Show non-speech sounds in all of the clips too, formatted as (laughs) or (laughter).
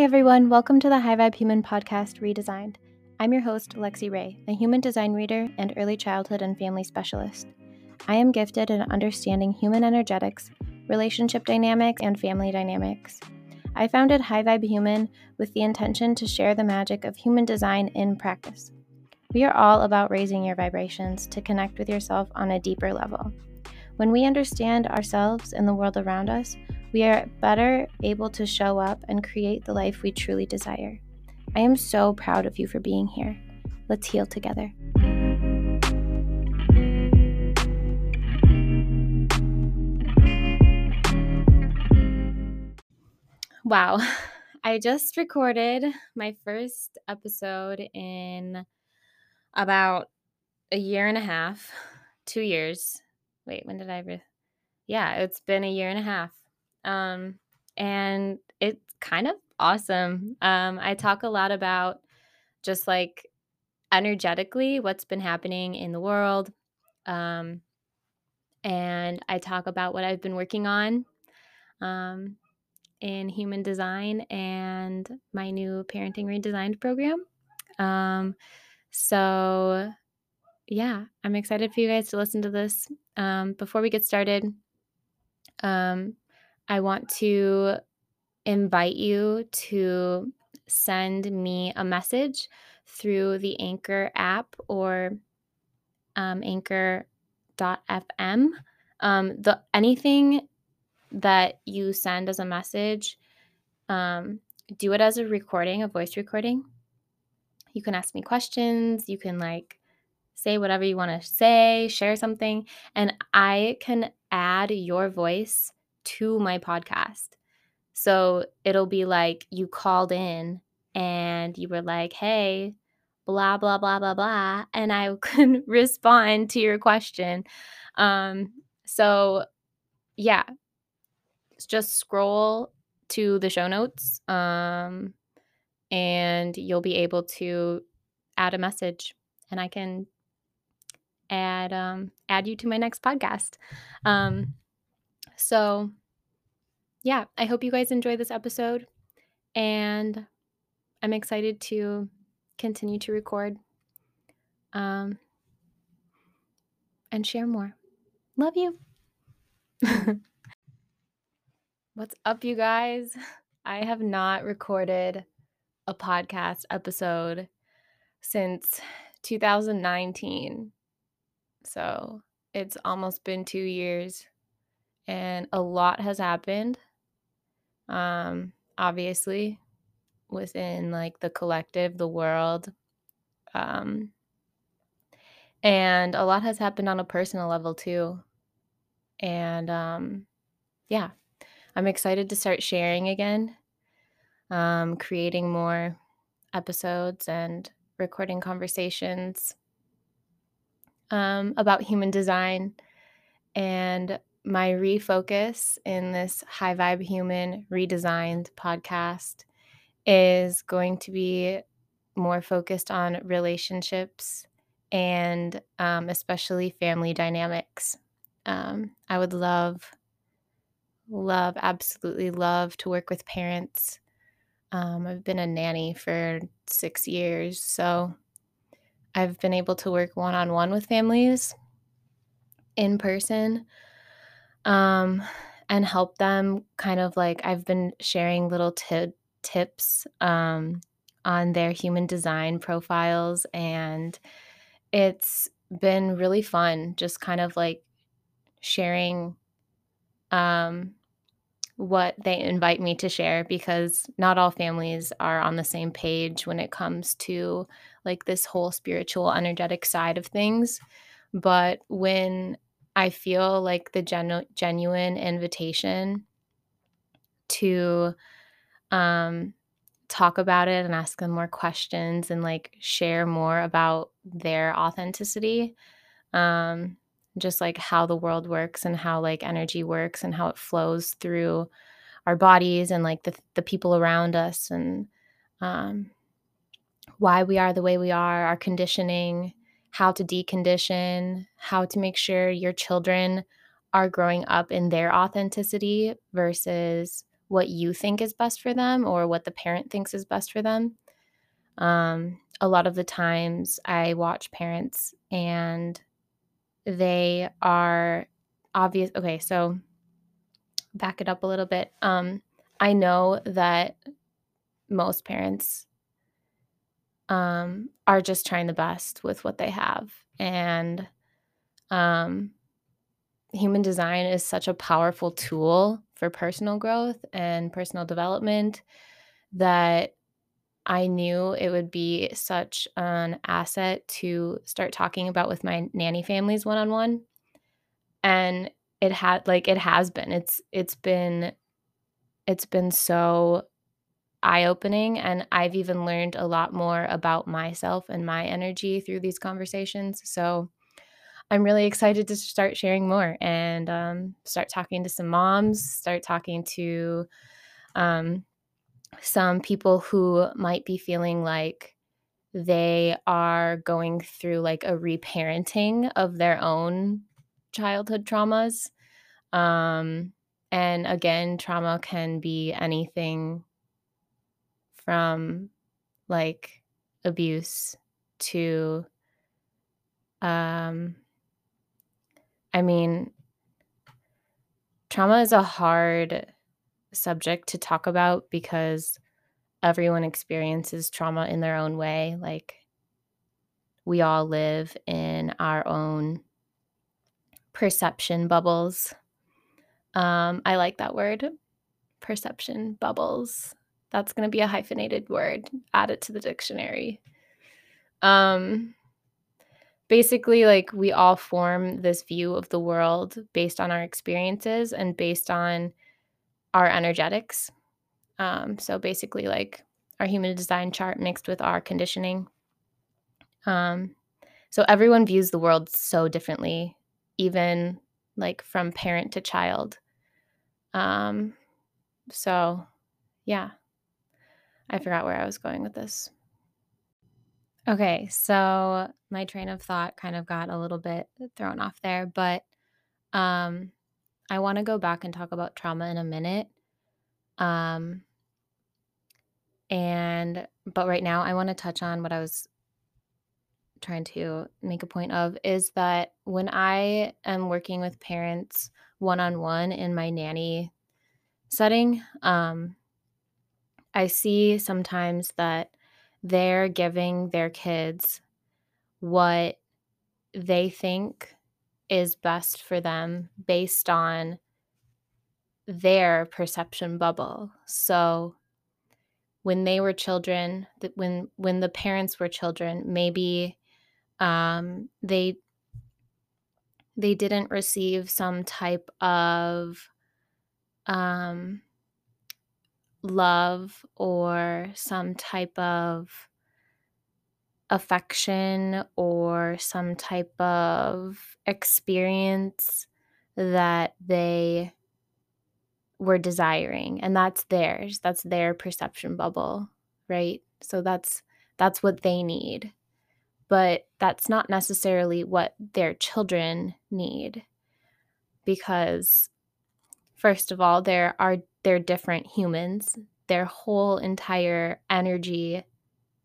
Hey everyone, welcome to the High Vibe Human Podcast Redesigned. I'm your host, Lexi Ray, a human design reader and early childhood and family specialist. I am gifted in understanding human energetics, relationship dynamics, and family dynamics. I founded High Vibe Human with the intention to share the magic of human design in practice. We are all about raising your vibrations to connect with yourself on a deeper level. When we understand ourselves and the world around us, we are better able to show up and create the life we truly desire. I am so proud of you for being here. Let's heal together. Wow, (laughs) I just recorded my first episode in about a year and a half, two years. Wait, when did I? Re- yeah, it's been a year and a half. Um, and it's kind of awesome. Um, I talk a lot about just like energetically what's been happening in the world. Um, and I talk about what I've been working on um, in human design and my new parenting redesigned program. Um, so, yeah, I'm excited for you guys to listen to this. Um, before we get started, um, I want to invite you to send me a message through the Anchor app or um, anchor.fm. Um, the anything that you send as a message, um, do it as a recording, a voice recording. You can ask me questions. You can like say whatever you want to say, share something, and I can add your voice to my podcast. So it'll be like you called in and you were like, hey, blah, blah, blah, blah, blah. And I (laughs) can respond to your question. Um, so yeah, just scroll to the show notes um, and you'll be able to add a message and I can add um, add you to my next podcast. Um, so yeah, I hope you guys enjoy this episode and I'm excited to continue to record um, and share more. Love you. (laughs) What's up, you guys? I have not recorded a podcast episode since 2019. So it's almost been two years, and a lot has happened. Um, obviously, within like the collective, the world. Um, and a lot has happened on a personal level too. And um, yeah, I'm excited to start sharing again, um, creating more episodes and recording conversations um, about human design. And my refocus in this high vibe human redesigned podcast is going to be more focused on relationships and um, especially family dynamics. Um, I would love, love, absolutely love to work with parents. Um, I've been a nanny for six years, so I've been able to work one on one with families in person um, and help them kind of like I've been sharing little t- tips um, on their human design profiles and it's been really fun just kind of like sharing um, what they invite me to share because not all families are on the same page when it comes to like this whole spiritual energetic side of things. But when i feel like the genu- genuine invitation to um talk about it and ask them more questions and like share more about their authenticity um just like how the world works and how like energy works and how it flows through our bodies and like the, the people around us and um, why we are the way we are our conditioning how to decondition how to make sure your children are growing up in their authenticity versus what you think is best for them or what the parent thinks is best for them. Um, a lot of the times I watch parents and they are obvious. Okay, so back it up a little bit. Um, I know that most parents um, are just trying the best with what they have. And um, human design is such a powerful tool for personal growth and personal development that I knew it would be such an asset to start talking about with my nanny families one on one. And it had like it has been. It's it's been it's been so eye opening and I've even learned a lot more about myself and my energy through these conversations. So I'm really excited to start sharing more and um, start talking to some moms, start talking to um, some people who might be feeling like they are going through like a reparenting of their own childhood traumas. Um, and again, trauma can be anything from like abuse to um I mean trauma is a hard subject to talk about because everyone experiences trauma in their own way like we all live in our own perception bubbles. Um I like that word perception bubbles that's going to be a hyphenated word. Add it to the dictionary. Um basically like we all form this view of the world based on our experiences and based on our energetics. Um so basically like our human design chart mixed with our conditioning. Um so everyone views the world so differently even like from parent to child. Um so yeah. I forgot where I was going with this. Okay, so my train of thought kind of got a little bit thrown off there, but um I want to go back and talk about trauma in a minute. Um and but right now I want to touch on what I was trying to make a point of is that when I am working with parents one-on-one in my nanny setting, um I see sometimes that they're giving their kids what they think is best for them based on their perception bubble. So when they were children, when when the parents were children, maybe um, they they didn't receive some type of um, love or some type of affection or some type of experience that they were desiring and that's theirs that's their perception bubble right? So that's that's what they need. But that's not necessarily what their children need because first of all there are they're different humans. Their whole entire energy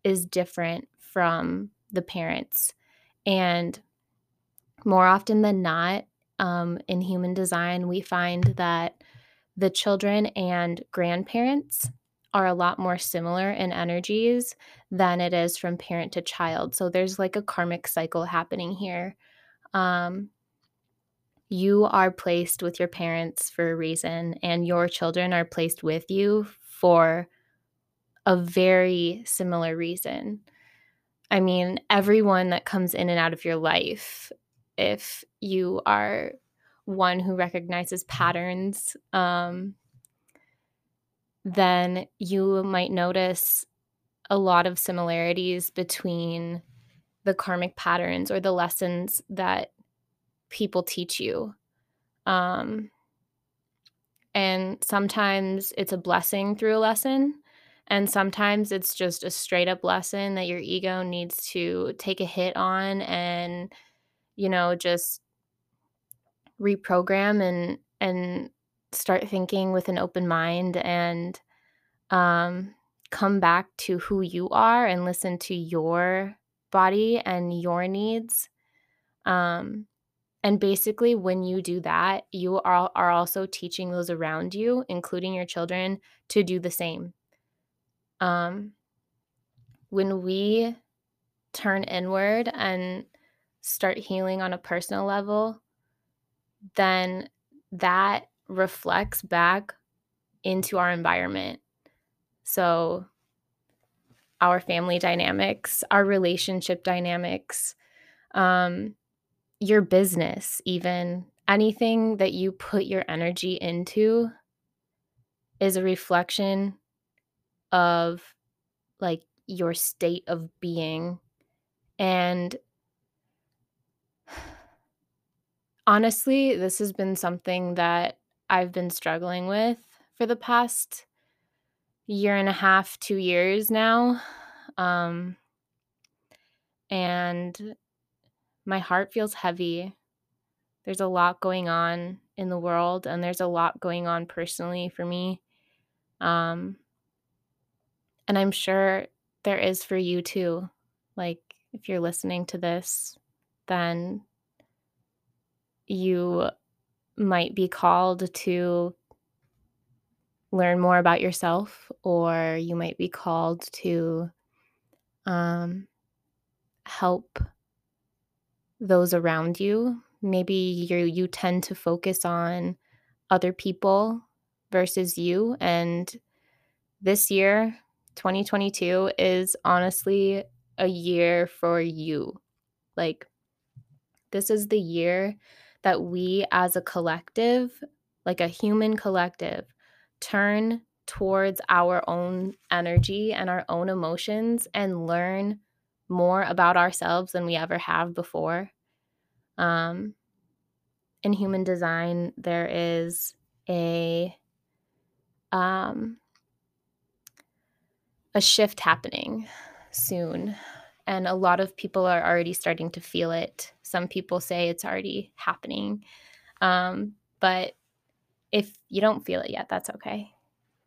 is different from the parents. And more often than not, um, in human design, we find that the children and grandparents are a lot more similar in energies than it is from parent to child. So there's like a karmic cycle happening here. Um, you are placed with your parents for a reason, and your children are placed with you for a very similar reason. I mean, everyone that comes in and out of your life, if you are one who recognizes patterns, um, then you might notice a lot of similarities between the karmic patterns or the lessons that people teach you. Um, and sometimes it's a blessing through a lesson. And sometimes it's just a straight up lesson that your ego needs to take a hit on and, you know, just reprogram and, and start thinking with an open mind and um, come back to who you are and listen to your body and your needs. Um, and basically, when you do that, you are, are also teaching those around you, including your children, to do the same. Um, when we turn inward and start healing on a personal level, then that reflects back into our environment. So, our family dynamics, our relationship dynamics, um, your business, even anything that you put your energy into is a reflection of like your state of being. And honestly, this has been something that I've been struggling with for the past year and a half, two years now. Um, and my heart feels heavy. There's a lot going on in the world, and there's a lot going on personally for me. Um, and I'm sure there is for you too. Like, if you're listening to this, then you might be called to learn more about yourself, or you might be called to um, help those around you. Maybe you you tend to focus on other people versus you and this year 2022 is honestly a year for you. Like this is the year that we as a collective, like a human collective, turn towards our own energy and our own emotions and learn more about ourselves than we ever have before. Um, in human design, there is a um, a shift happening soon, and a lot of people are already starting to feel it. Some people say it's already happening, um, but if you don't feel it yet, that's okay.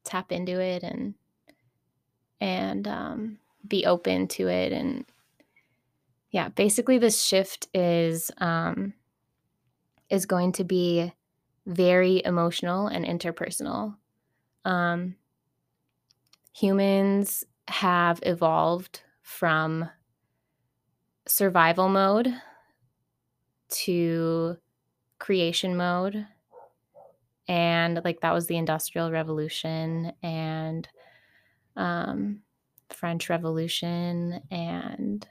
Tap into it and and um, be open to it. And yeah basically this shift is um is going to be very emotional and interpersonal. Um humans have evolved from survival mode to creation mode. And like that was the industrial revolution and um french revolution and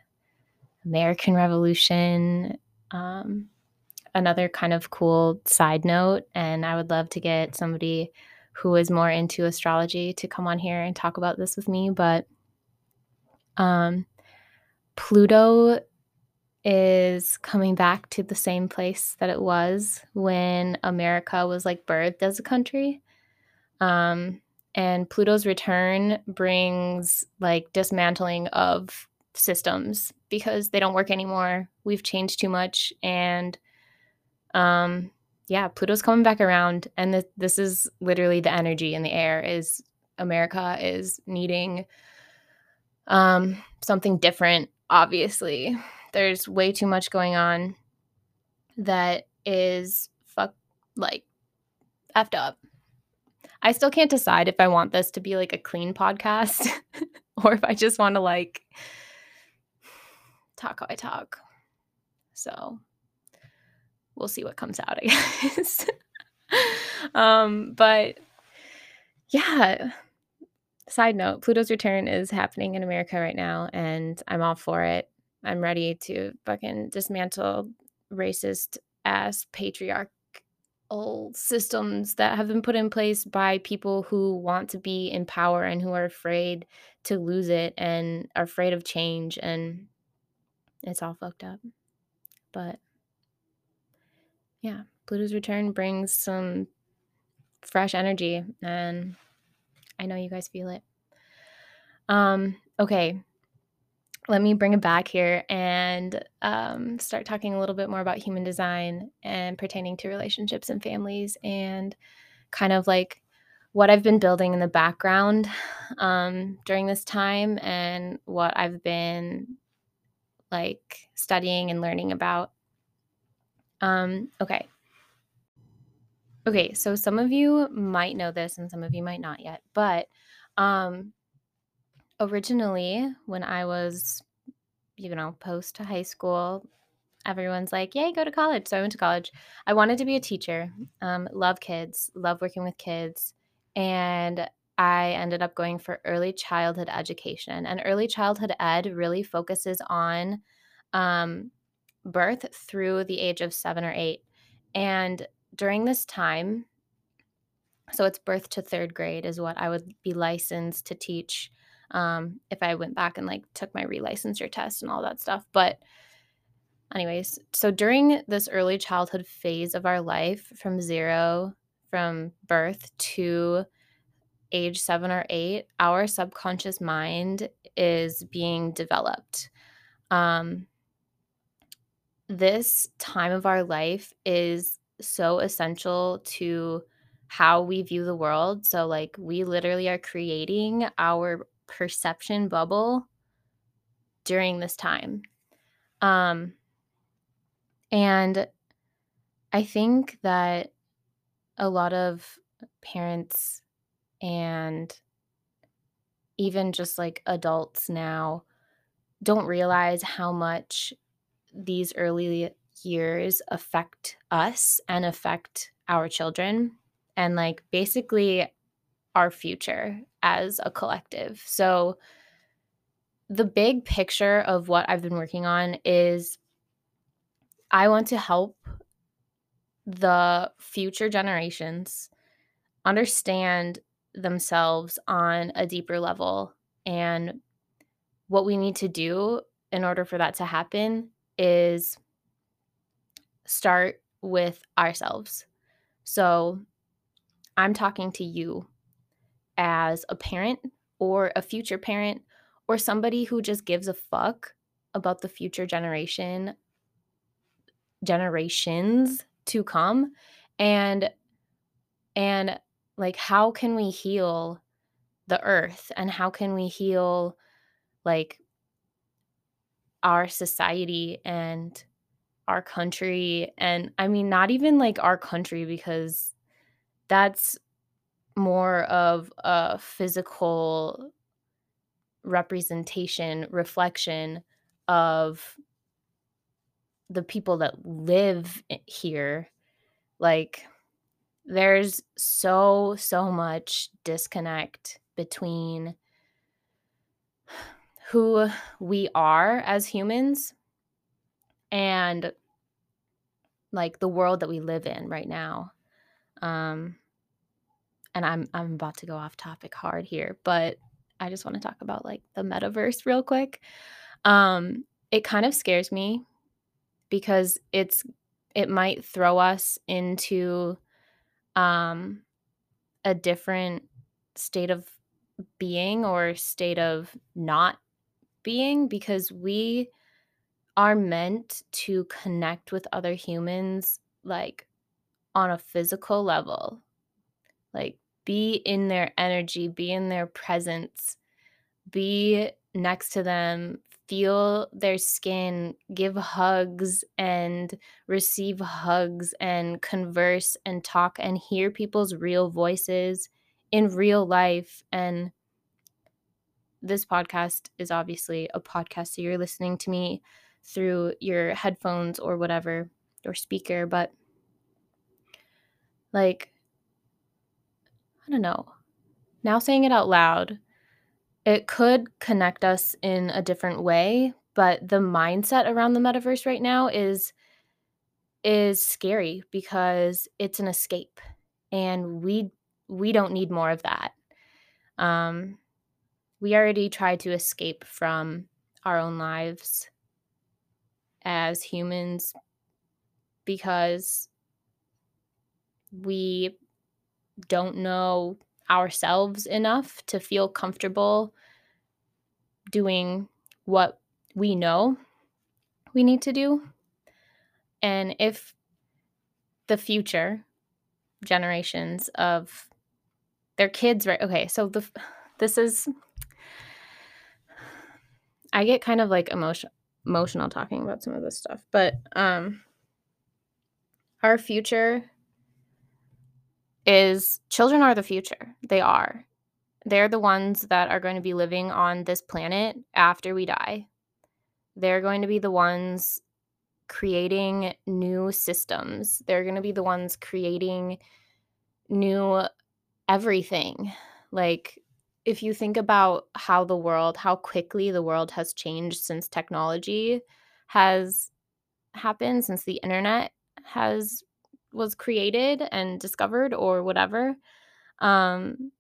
American Revolution. Um, another kind of cool side note, and I would love to get somebody who is more into astrology to come on here and talk about this with me. But um, Pluto is coming back to the same place that it was when America was like birthed as a country. Um, and Pluto's return brings like dismantling of systems because they don't work anymore. We've changed too much and um yeah, Pluto's coming back around and th- this is literally the energy in the air is America is needing um something different obviously. There's way too much going on that is fuck like effed up. I still can't decide if I want this to be like a clean podcast (laughs) or if I just want to like talk how I talk. So we'll see what comes out, I (laughs) guess. um, but yeah. Side note, Pluto's return is happening in America right now, and I'm all for it. I'm ready to fucking dismantle racist ass patriarchal systems that have been put in place by people who want to be in power and who are afraid to lose it and are afraid of change and it's all fucked up. But yeah, Pluto's return brings some fresh energy and I know you guys feel it. Um okay. Let me bring it back here and um, start talking a little bit more about human design and pertaining to relationships and families and kind of like what I've been building in the background um, during this time and what I've been like studying and learning about. Um, okay. Okay, so some of you might know this and some of you might not yet, but um, originally when I was, you know, post high school, everyone's like, yay, go to college. So I went to college. I wanted to be a teacher, um, love kids, love working with kids. And I ended up going for early childhood education. And early childhood ed really focuses on um, birth through the age of seven or eight. And during this time, so it's birth to third grade is what I would be licensed to teach um, if I went back and like took my relicensure test and all that stuff. But anyways, so during this early childhood phase of our life, from zero, from birth to age seven or eight, our subconscious mind is being developed. Um, this time of our life is so essential to how we view the world. So, like, we literally are creating our perception bubble during this time. Um, and I think that a lot of parents and even just like adults now don't realize how much these early years affect us and affect our children and like basically our future as a collective. So the big picture of what I've been working on is I want to help the future generations understand themselves on a deeper level and what we need to do in order for that to happen is start with ourselves. So I'm talking to you as a parent or a future parent or somebody who just gives a fuck about the future generation generations to come and and like how can we heal the earth and how can we heal like our society and our country? And i mean not even like our country because that's more of a physical representation reflection of the people that live here. Like there's so so much disconnect between who we are as humans and like the world that we live in right now. Um and i'm i'm about to go off topic hard here but i just want to talk about like the metaverse (laughs) real quick. Um it kind of scares me because it's it might throw us into um a different state of being or state of not being because we are meant to connect with other humans like on a physical level. Like be in their energy be in their presence be next to them feel their skin, give hugs and receive hugs and converse and talk and hear people's real voices in real life. And this podcast is obviously a podcast, so you're listening to me through your headphones or whatever, or speaker, but like, I don't know. Now saying it out loud, it could connect us in a different way, but the mindset around the metaverse right now is is scary because it's an escape and we we don't need more of that. Um we already tried to escape from our own lives as humans because we don't know ourselves enough to feel comfortable doing what we know we need to do. And if the future generations of their kids right okay so the this is i get kind of like emotion emotional talking about some of this stuff but um our future is children are the future. They are. They're the ones that are going to be living on this planet after we die. They're going to be the ones creating new systems. They're going to be the ones creating new everything. Like if you think about how the world, how quickly the world has changed since technology has happened, since the internet has was created and discovered or whatever, um,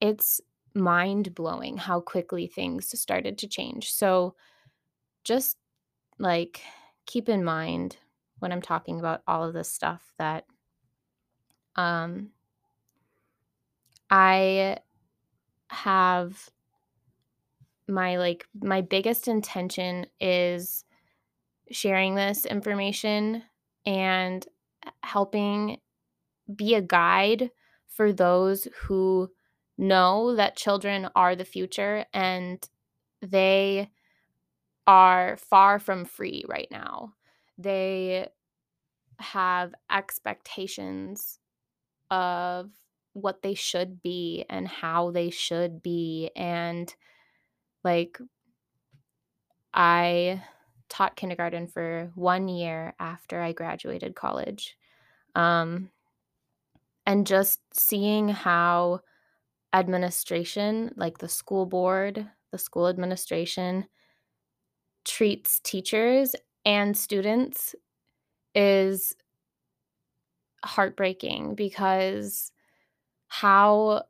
it's mind blowing how quickly things started to change. So just like keep in mind when I'm talking about all of this stuff that um, I have my like my biggest intention is sharing this information and helping be a guide for those who know that children are the future and they are far from free right now. They have expectations of what they should be and how they should be and like I taught kindergarten for 1 year after I graduated college. Um and just seeing how administration, like the school board, the school administration treats teachers and students is heartbreaking because how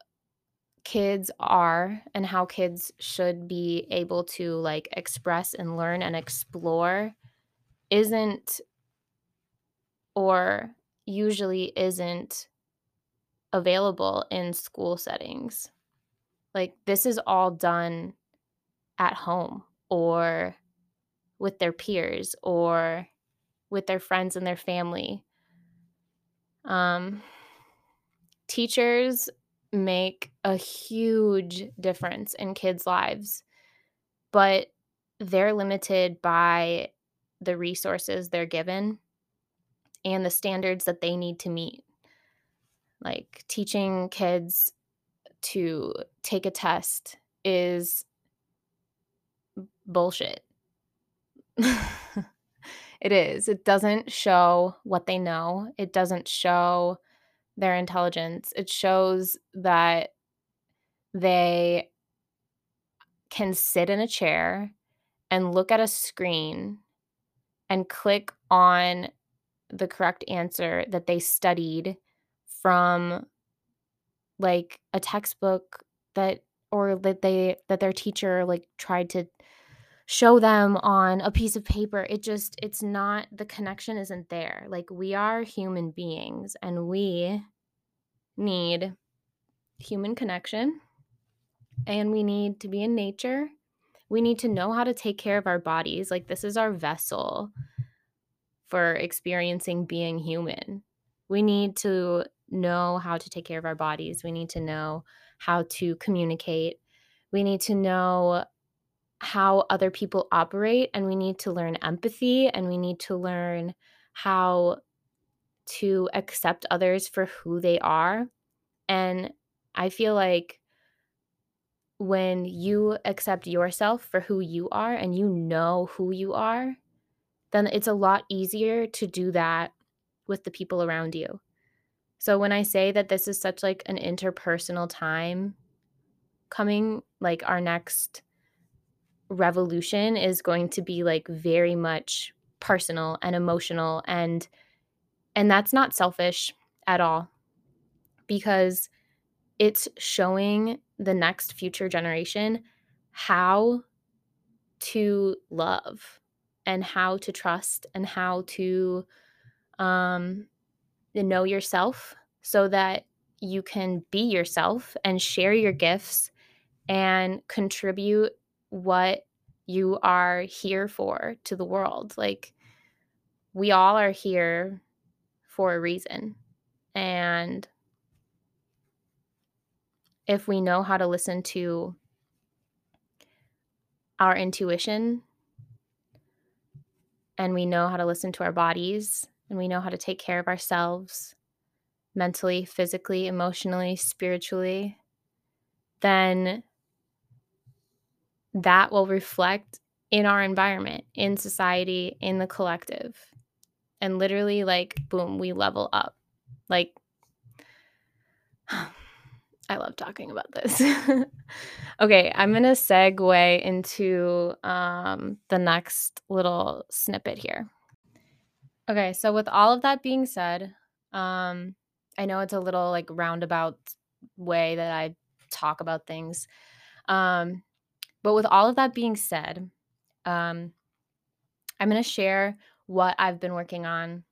kids are and how kids should be able to like express and learn and explore isn't or usually isn't available in school settings. Like this is all done at home or with their peers or with their friends and their family. Um teachers make a huge difference in kids' lives, but they're limited by the resources they're given and the standards that they need to meet. Like teaching kids to take a test is bullshit. (laughs) it is. It doesn't show what they know. It doesn't show their intelligence. It shows that they can sit in a chair and look at a screen and click on the correct answer that they studied from like a textbook that or that they that their teacher like tried to show them on a piece of paper it just it's not the connection isn't there. Like we are human beings and we need human connection and we need to be in nature. We need to know how to take care of our bodies. Like this is our vessel for experiencing being human. We need to know how to take care of our bodies. We need to know how to communicate. We need to know how other people operate and we need to learn empathy and we need to learn how to accept others for who they are. And I feel like when you accept yourself for who you are and you know who you are, then it's a lot easier to do that with the people around you. So when I say that this is such like an interpersonal time coming, like our next revolution is going to be like very much personal and emotional and and that's not selfish at all because it's showing the next future generation how to love and how to trust and how to um, know yourself so that you can be yourself and share your gifts and contribute what you are here for to the world. Like, we all are here for a reason. And if we know how to listen to our intuition and we know how to listen to our bodies and we know how to take care of ourselves mentally, physically, emotionally, spiritually, then that will reflect in our environment, in society, in the collective. And literally, like, boom, we level up. Like, (sighs) I love talking about this. (laughs) okay, I'm going to segue into um, the next little snippet here. Okay, so with all of that being said, um, I know it's a little like roundabout way that I talk about things. Um, but with all of that being said, um, I'm going to share what I've been working on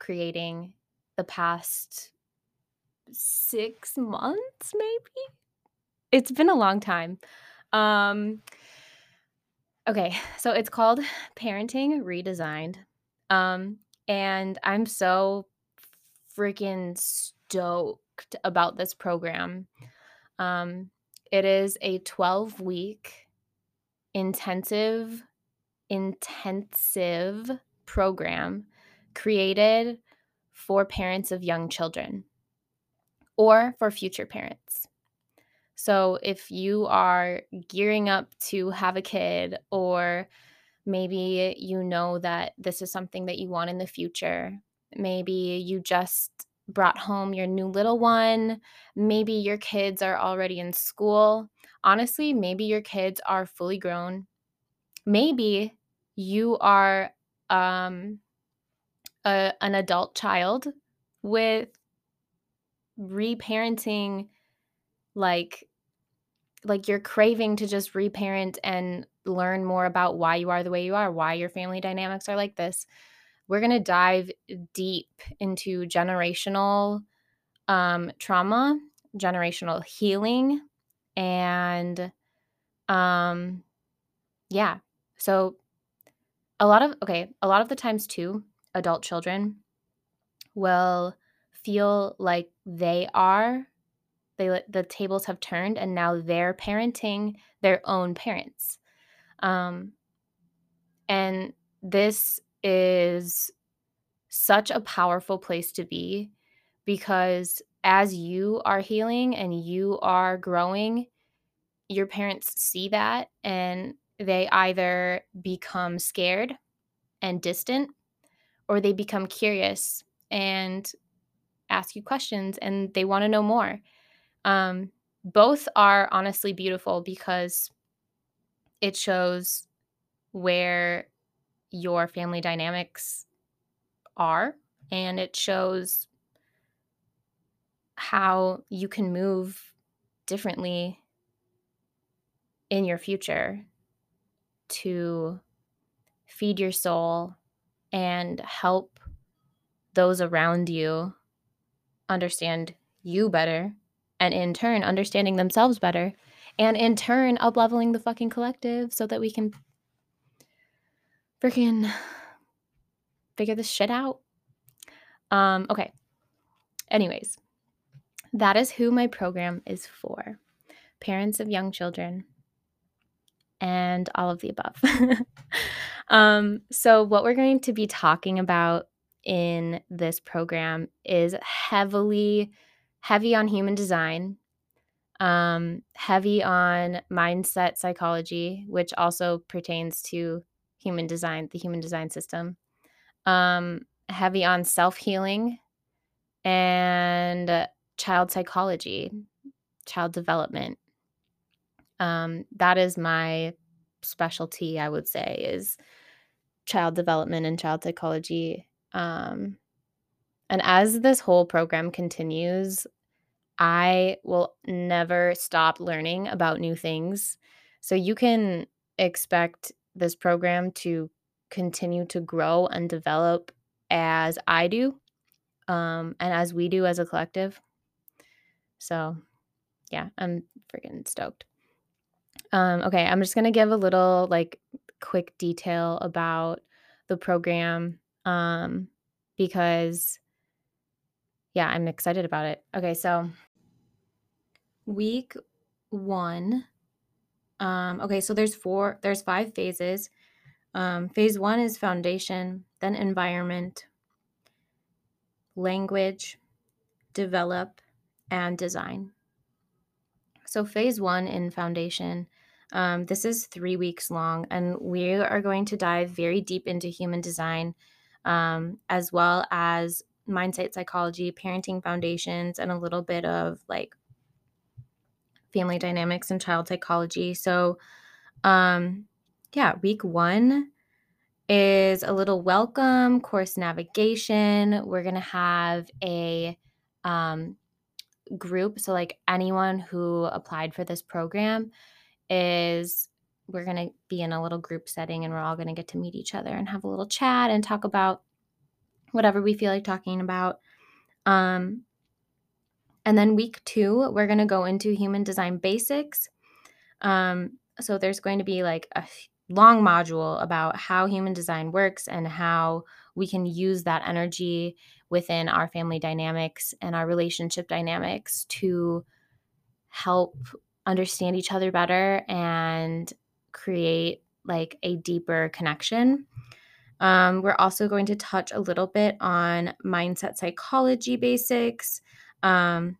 creating the past six months, maybe. It's been a long time. Um, okay, so it's called Parenting Redesigned. Um, and I'm so freaking stoked about this program. Um, it is a 12 week intensive, intensive program created for parents of young children or for future parents. So if you are gearing up to have a kid, or maybe you know that this is something that you want in the future, maybe you just brought home your new little one, maybe your kids are already in school. Honestly, maybe your kids are fully grown. Maybe you are um, a, an adult child with reparenting like like you're craving to just reparent and learn more about why you are the way you are, why your family dynamics are like this. We're going to dive deep into generational um, trauma, generational healing, and um, yeah. So, a lot of, okay, a lot of the times too, adult children will feel like they are they the tables have turned and now they're parenting their own parents um and this is such a powerful place to be because as you are healing and you are growing your parents see that and they either become scared and distant or they become curious and ask you questions and they want to know more. Um, both are honestly beautiful because it shows where your family dynamics are and it shows how you can move differently in your future to feed your soul and help those around you understand you better and in turn understanding themselves better and in turn up leveling the fucking collective so that we can freaking figure this shit out. Um okay. Anyways, that is who my program is for. Parents of young children and all of the above. (laughs) um so what we're going to be talking about in this program is heavily heavy on human design um, heavy on mindset psychology which also pertains to human design the human design system um, heavy on self-healing and child psychology child development um, that is my specialty i would say is child development and child psychology um, and as this whole program continues, I will never stop learning about new things. So you can expect this program to continue to grow and develop as I do um, and as we do as a collective. So, yeah, I'm freaking stoked. Um, okay, I'm just going to give a little like quick detail about the program um, because yeah, I'm excited about it. Okay, so week one. Um, okay, so there's four, there's five phases. Um, phase one is foundation, then environment, language, develop, and design. So, phase one in foundation, um, this is three weeks long, and we are going to dive very deep into human design um, as well as mindset psychology, parenting foundations, and a little bit of like family dynamics and child psychology. So, um, yeah, week one is a little welcome course navigation. We're going to have a um, group. So, like anyone who applied for this program is we're going to be in a little group setting and we're all going to get to meet each other and have a little chat and talk about whatever we feel like talking about. Um, and then week two, we're going to go into human design basics. Um, so there's going to be like a long module about how human design works and how we can use that energy within our family dynamics and our relationship dynamics to help understand each other better and create like a deeper connection. Um, we're also going to touch a little bit on mindset psychology basics, um,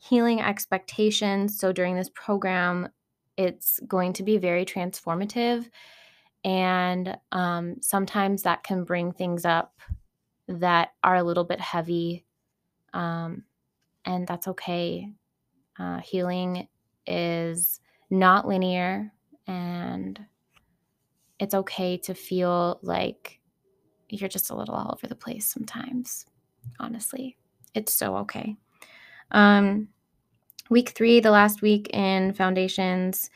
healing expectations. So during this program, it's going to be very transformative. And um, sometimes that can bring things up that are a little bit heavy. Um, and that's okay. Uh, healing is not linear, and it's okay to feel like you're just a little all over the place sometimes. Honestly, it's so okay. Um, week three, the last week in foundations,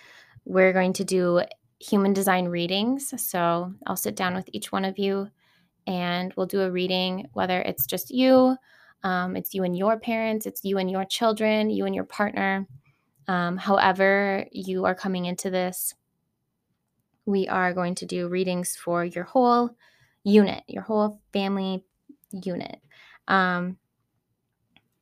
we're going to do human design readings. So I'll sit down with each one of you and we'll do a reading, whether it's just you, um, it's you and your parents, it's you and your children, you and your partner. Um, however, you are coming into this, we are going to do readings for your whole unit, your whole family unit. Um,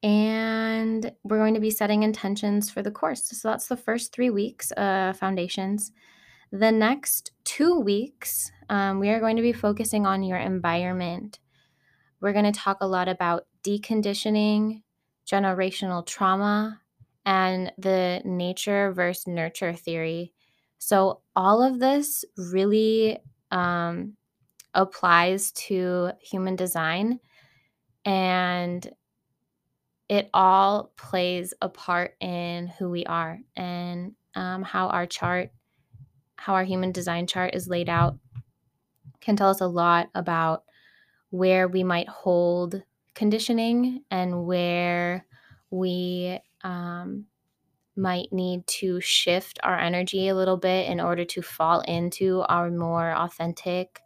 and we're going to be setting intentions for the course. So that's the first three weeks, uh, foundations. The next two weeks, um, we are going to be focusing on your environment. We're going to talk a lot about deconditioning, generational trauma, and the nature versus nurture theory. So, all of this really um, applies to human design. And it all plays a part in who we are and um, how our chart, how our human design chart is laid out, can tell us a lot about where we might hold conditioning and where we um, might need to shift our energy a little bit in order to fall into our more authentic,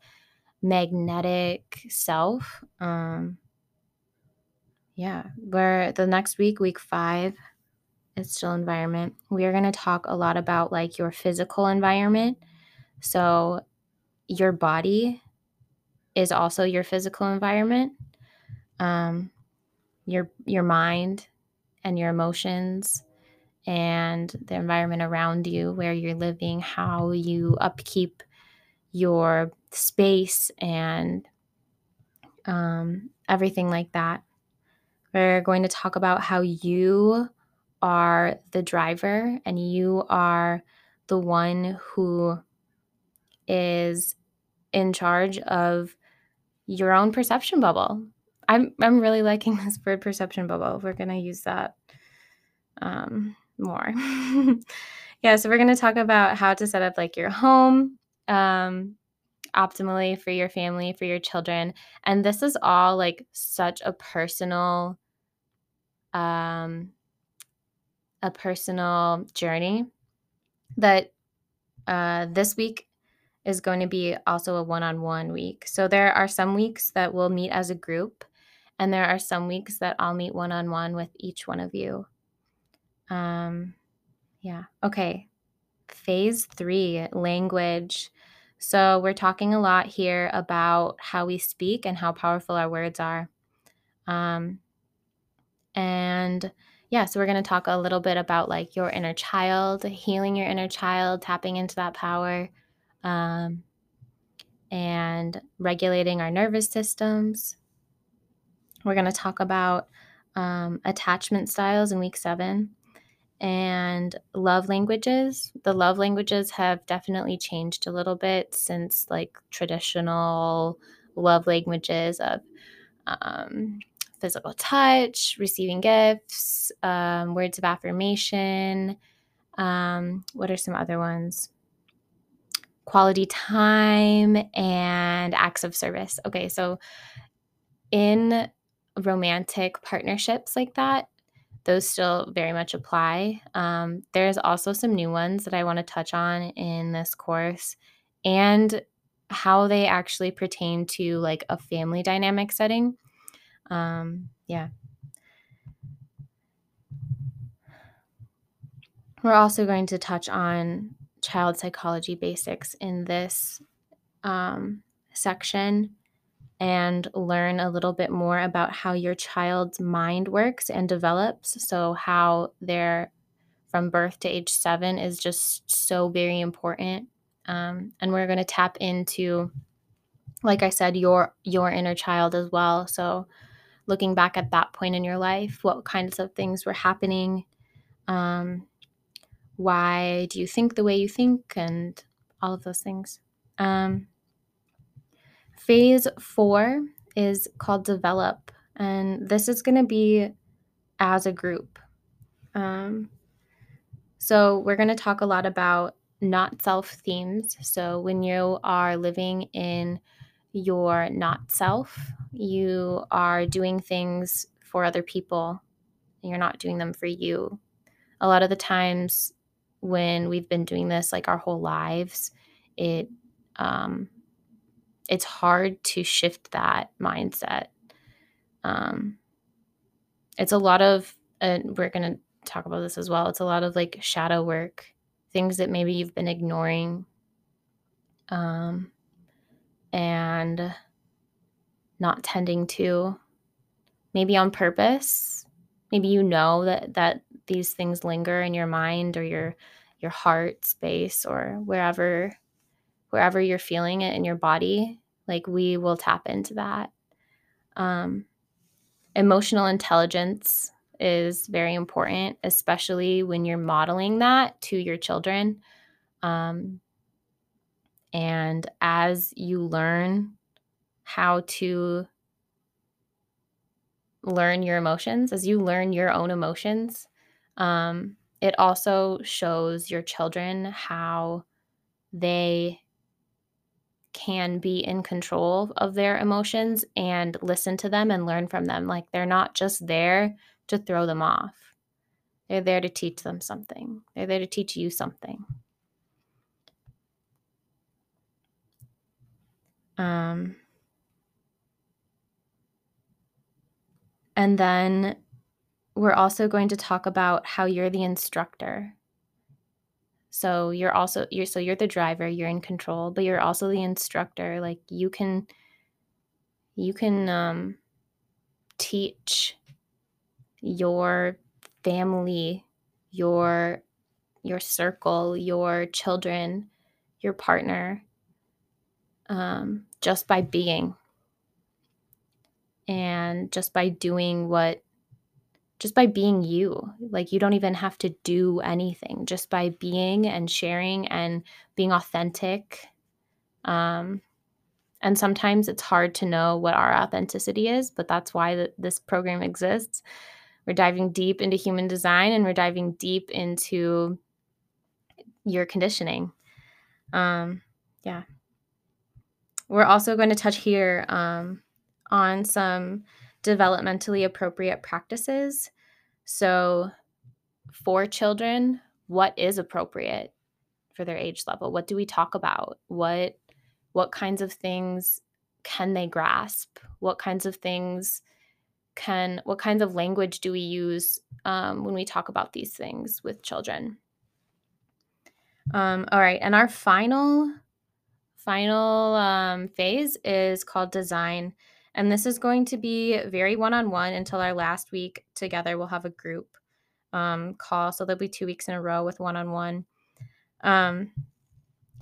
magnetic self. Um, yeah, where the next week, week five, is still environment. We are going to talk a lot about like your physical environment. So, your body is also your physical environment. Um, your your mind and your emotions and the environment around you, where you're living, how you upkeep your space and um, everything like that. We're going to talk about how you are the driver and you are the one who is in charge of your own perception bubble. I'm I'm really liking (laughs) this word perception bubble. We're gonna use that um, more. (laughs) yeah, so we're gonna talk about how to set up like your home um, optimally for your family, for your children, and this is all like such a personal um, a personal journey that uh, this week is going to be also a one on one week. So there are some weeks that we'll meet as a group, and there are some weeks that I'll meet one on one with each one of you. Um, yeah. Okay. Phase three language. So we're talking a lot here about how we speak and how powerful our words are. Um, And yeah, so we're going to talk a little bit about like your inner child, healing your inner child, tapping into that power, um, and regulating our nervous systems. We're going to talk about um, attachment styles in week seven and love languages. The love languages have definitely changed a little bit since like traditional love languages of um, physical touch, receiving gifts, um, words of affirmation. Um, what are some other ones? Quality time and acts of service. Okay, so in romantic partnerships like that, those still very much apply. Um, there's also some new ones that I want to touch on in this course and how they actually pertain to like a family dynamic setting. Um, yeah. We're also going to touch on child psychology basics in this um, section and learn a little bit more about how your child's mind works and develops. So, how they're from birth to age seven is just so very important. Um, and we're going to tap into, like I said, your your inner child as well. So, looking back at that point in your life, what kinds of things were happening? Um, why do you think the way you think, and all of those things. Um, phase four is called develop, and this is going to be as a group. Um, so, we're going to talk a lot about not self themes. So, when you are living in your not self, you are doing things for other people, and you're not doing them for you. A lot of the times, when we've been doing this like our whole lives, it um, it's hard to shift that mindset. Um, it's a lot of, and we're gonna talk about this as well. It's a lot of like shadow work, things that maybe you've been ignoring, um, and not tending to, maybe on purpose. Maybe you know that that these things linger in your mind or your your heart space or wherever wherever you're feeling it in your body like we will tap into that um, emotional intelligence is very important especially when you're modeling that to your children um, and as you learn how to learn your emotions as you learn your own emotions um, it also shows your children how they can be in control of their emotions and listen to them and learn from them. Like they're not just there to throw them off, they're there to teach them something, they're there to teach you something. Um, and then we're also going to talk about how you're the instructor. So you're also you're so you're the driver, you're in control, but you're also the instructor. Like you can you can um teach your family, your your circle, your children, your partner um just by being and just by doing what just by being you. Like you don't even have to do anything, just by being and sharing and being authentic. Um, and sometimes it's hard to know what our authenticity is, but that's why th- this program exists. We're diving deep into human design and we're diving deep into your conditioning. Um, yeah. We're also going to touch here um, on some developmentally appropriate practices. So, for children, what is appropriate for their age level? What do we talk about? What what kinds of things can they grasp? What kinds of things can what kinds of language do we use um, when we talk about these things with children? Um, all right, and our final final um, phase is called design And this is going to be very one on one until our last week together. We'll have a group um, call. So there'll be two weeks in a row with one on one.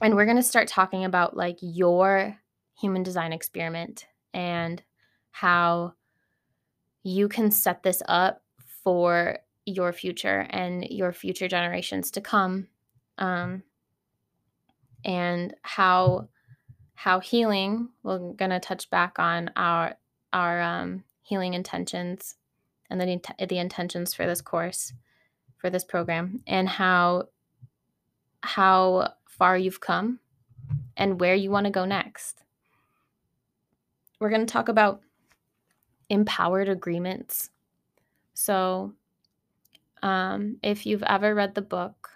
And we're going to start talking about like your human design experiment and how you can set this up for your future and your future generations to come um, and how how healing we're going to touch back on our our um, healing intentions and the, the intentions for this course for this program and how how far you've come and where you want to go next. We're going to talk about empowered agreements. So um, if you've ever read the book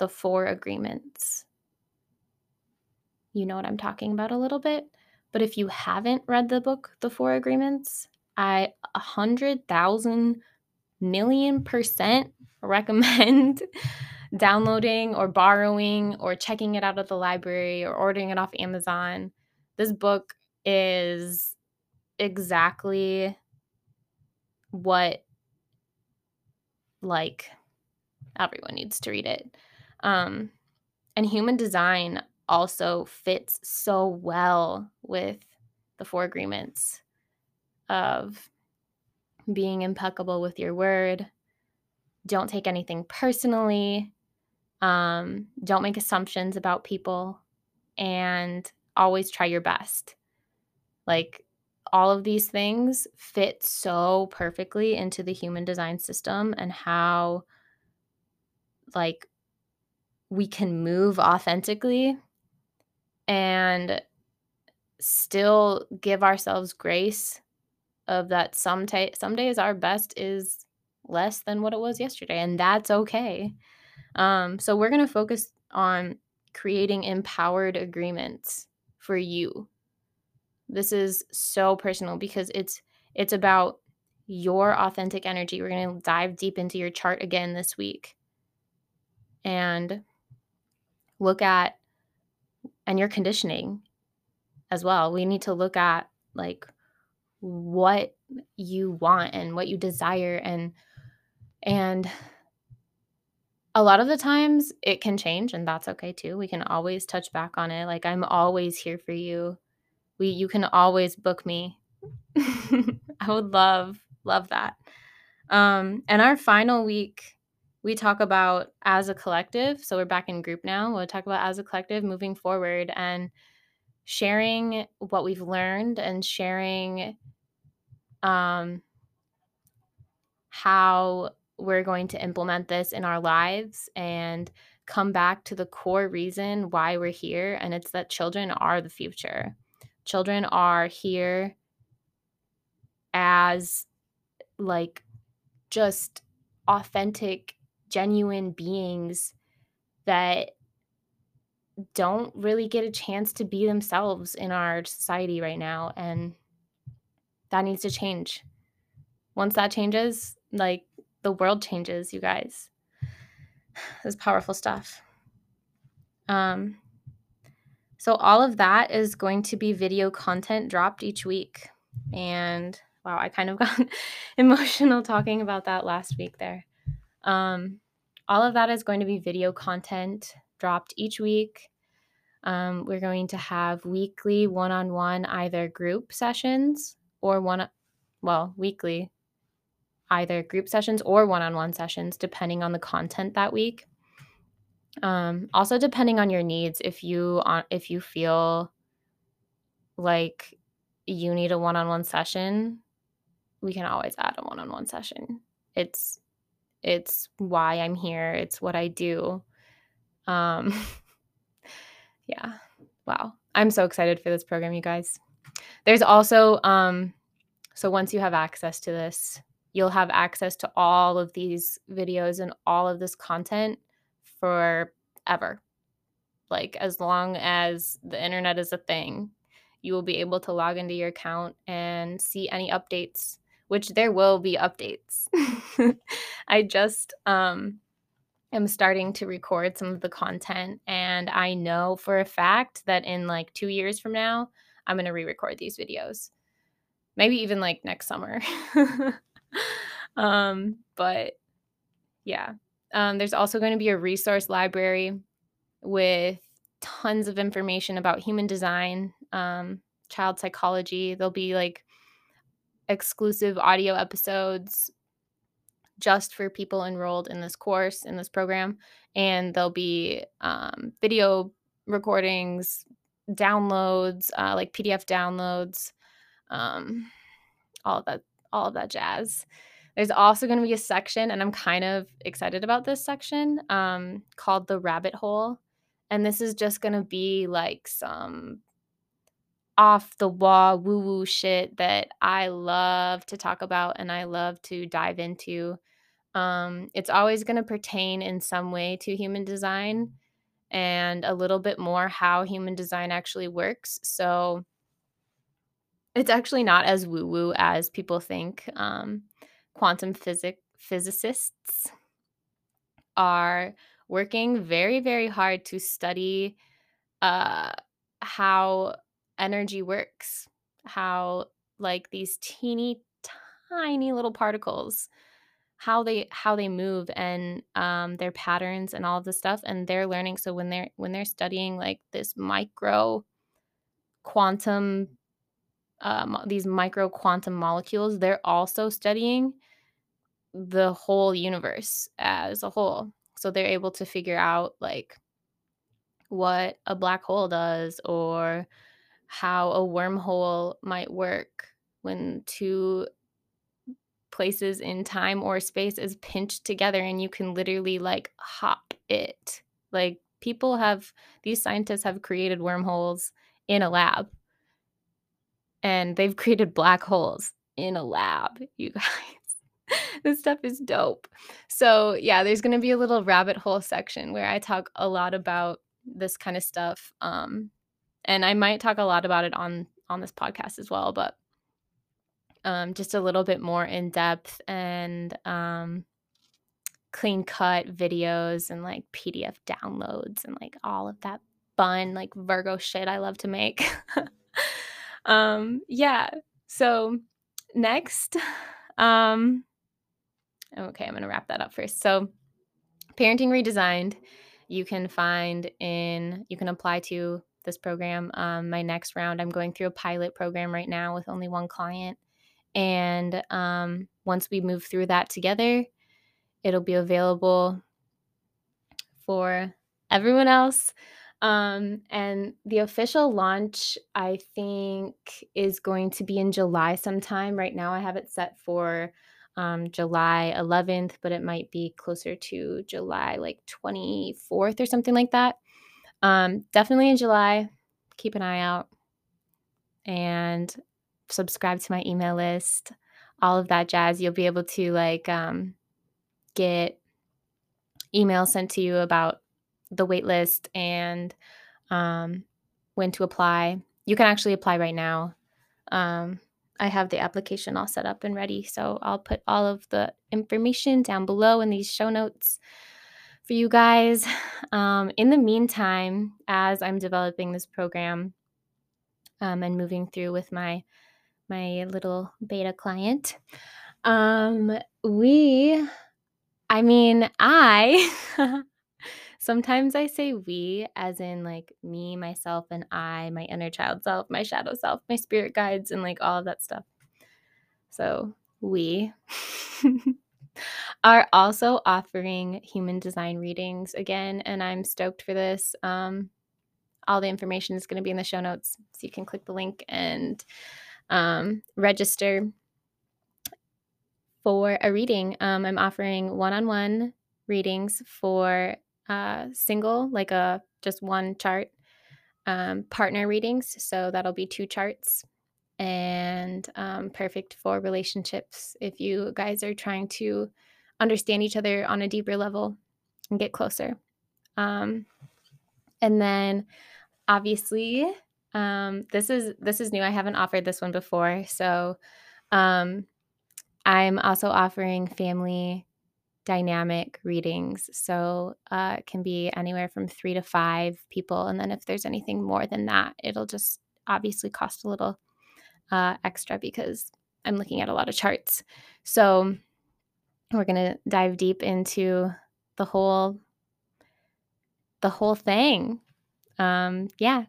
the four agreements you know what i'm talking about a little bit but if you haven't read the book the four agreements i a hundred thousand million percent (laughs) recommend (laughs) downloading or borrowing or checking it out at the library or ordering it off Amazon. This book is exactly what like everyone needs to read it. Um and human design also fits so well with the four agreements of being impeccable with your word. Don't take anything personally. Um, don't make assumptions about people and always try your best. Like all of these things fit so perfectly into the human design system and how like we can move authentically and still give ourselves grace of that some t- some days our best is less than what it was yesterday and that's okay. Um, so we're going to focus on creating empowered agreements for you. This is so personal because it's it's about your authentic energy. We're going to dive deep into your chart again this week. And look at and your conditioning as well we need to look at like what you want and what you desire and and a lot of the times it can change and that's okay too. We can always touch back on it. Like I'm always here for you. We you can always book me. (laughs) I would love love that. Um and our final week we talk about as a collective. So we're back in group now. We'll talk about as a collective moving forward and sharing what we've learned and sharing um, how we're going to implement this in our lives and come back to the core reason why we're here. And it's that children are the future. Children are here as like just authentic, genuine beings that don't really get a chance to be themselves in our society right now. And that needs to change. Once that changes, like the world changes, you guys. (sighs) This powerful stuff. Um, so all of that is going to be video content dropped each week. And wow, I kind of (laughs) got emotional talking about that last week there. Um, all of that is going to be video content dropped each week. Um, we're going to have weekly one on one either group sessions or one, well, weekly, either group sessions or one on one sessions, depending on the content that week. Um, also, depending on your needs, if you on if you feel like you need a one on one session, we can always add a one on one session. It's it's why I'm here. It's what I do. Um, (laughs) yeah. Wow. I'm so excited for this program, you guys. There's also, um, so once you have access to this, you'll have access to all of these videos and all of this content forever. Like, as long as the internet is a thing, you will be able to log into your account and see any updates, which there will be updates. (laughs) I just, um, am starting to record some of the content and I know for a fact that in like 2 years from now I'm going to re-record these videos. maybe even like next summer. (laughs) um, but yeah. Um, there's also going to be a resource library with tons of information about human design, um, child psychology. There'll be like exclusive audio episodes just for people enrolled in this course, in this program. And there'll be um, video recordings, downloads, uh, like PDF downloads, um, all of that, all of that jazz. There's also going to be a section, and I'm kind of excited about this section um, called the rabbit hole. And this is just going to be like some off the wall woo woo shit that I love to talk about and I love to dive into. Um, it's always going to pertain in some way to human design and a little bit more how human design actually works. So it's actually not as woo woo as people think. Um, quantum physic physicists are working very, very hard to study uh, how energy works, how like these teeny tiny little particles how they how they move and um, their patterns and all of the stuff and they're learning so when they're when they're studying like this micro quantum um, these micro quantum molecules they're also studying the whole universe as a whole. So they're able to figure out like what a black hole does or how a wormhole might work when two places in time or space is pinched together and you can literally like hop it. Like people have these scientists have created wormholes in a lab. And they've created black holes in a lab, (laughs) you guys. this stuff is dope. So, yeah, there's going to be a little rabbit hole section where I talk a lot about this kind of stuff. Um and I might talk a lot about it on on this podcast as well, but um, just a little bit more in depth and um, clean cut videos and like PDF downloads and like all of that fun like Virgo shit I love to make. (laughs) um, yeah. So next, um, okay, I'm gonna wrap that up first. So, parenting redesigned, you can find in you can apply to this program. Um, my next round, I'm going through a pilot program right now with only one client. And um, once we move through that together, it'll be available for everyone else. Um, and the official launch, I think, is going to be in July sometime. Right now, I have it set for um, July 11th, but it might be closer to July like 24th or something like that. Um, definitely in July. Keep an eye out. And subscribe to my email list, all of that jazz. You'll be able to like um, get emails sent to you about the waitlist and um, when to apply. You can actually apply right now. Um, I have the application all set up and ready. So I'll put all of the information down below in these show notes for you guys. Um, in the meantime, as I'm developing this program um, and moving through with my my little beta client. Um, we, I mean, I, (laughs) sometimes I say we as in like me, myself, and I, my inner child self, my shadow self, my spirit guides, and like all of that stuff. So we (laughs) are also offering human design readings again, and I'm stoked for this. Um, all the information is going to be in the show notes, so you can click the link and um, register for a reading. Um, I'm offering one on one readings for uh, single, like a just one chart, um, partner readings. So that'll be two charts and um, perfect for relationships if you guys are trying to understand each other on a deeper level and get closer. Um, and then obviously um, this is this is new. I haven't offered this one before, so um, I'm also offering family dynamic readings. So uh, it can be anywhere from three to five people, and then if there's anything more than that, it'll just obviously cost a little uh, extra because I'm looking at a lot of charts. So we're going to dive deep into the whole the whole thing. Um yeah.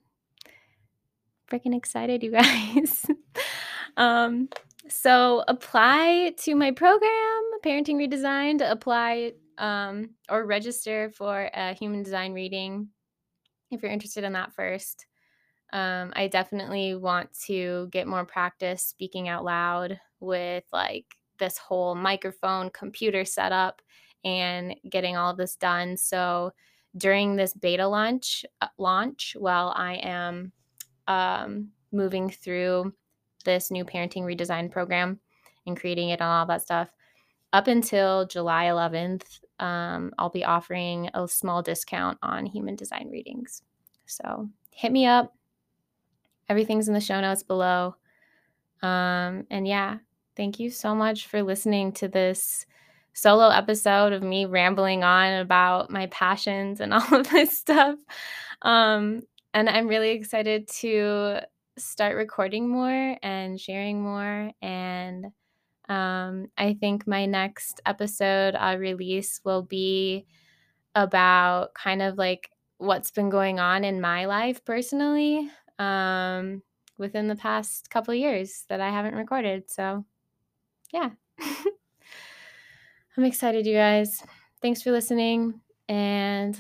Freaking excited you (laughs) guys. um so apply to my program, Parenting Redesigned, to apply um or register for a human design reading if you're interested in that first. Um, I definitely want to get more practice speaking out loud with like this whole microphone computer setup and getting all this done. So during this beta launch uh, launch, while I am um, moving through this new parenting redesign program and creating it and all that stuff, up until July 11th, um, I'll be offering a small discount on human design readings. So hit me up. Everything's in the show notes below. Um, and yeah, thank you so much for listening to this solo episode of me rambling on about my passions and (laughs) all of this stuff. Um, and I'm really excited to start recording more and sharing more. And um, I think my next episode I'll release will be about kind of like what's been going on in my life personally um, within the past couple years that I haven't recorded. So, yeah. (laughs) I'm excited, you guys. Thanks for listening and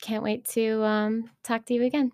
can't wait to um, talk to you again.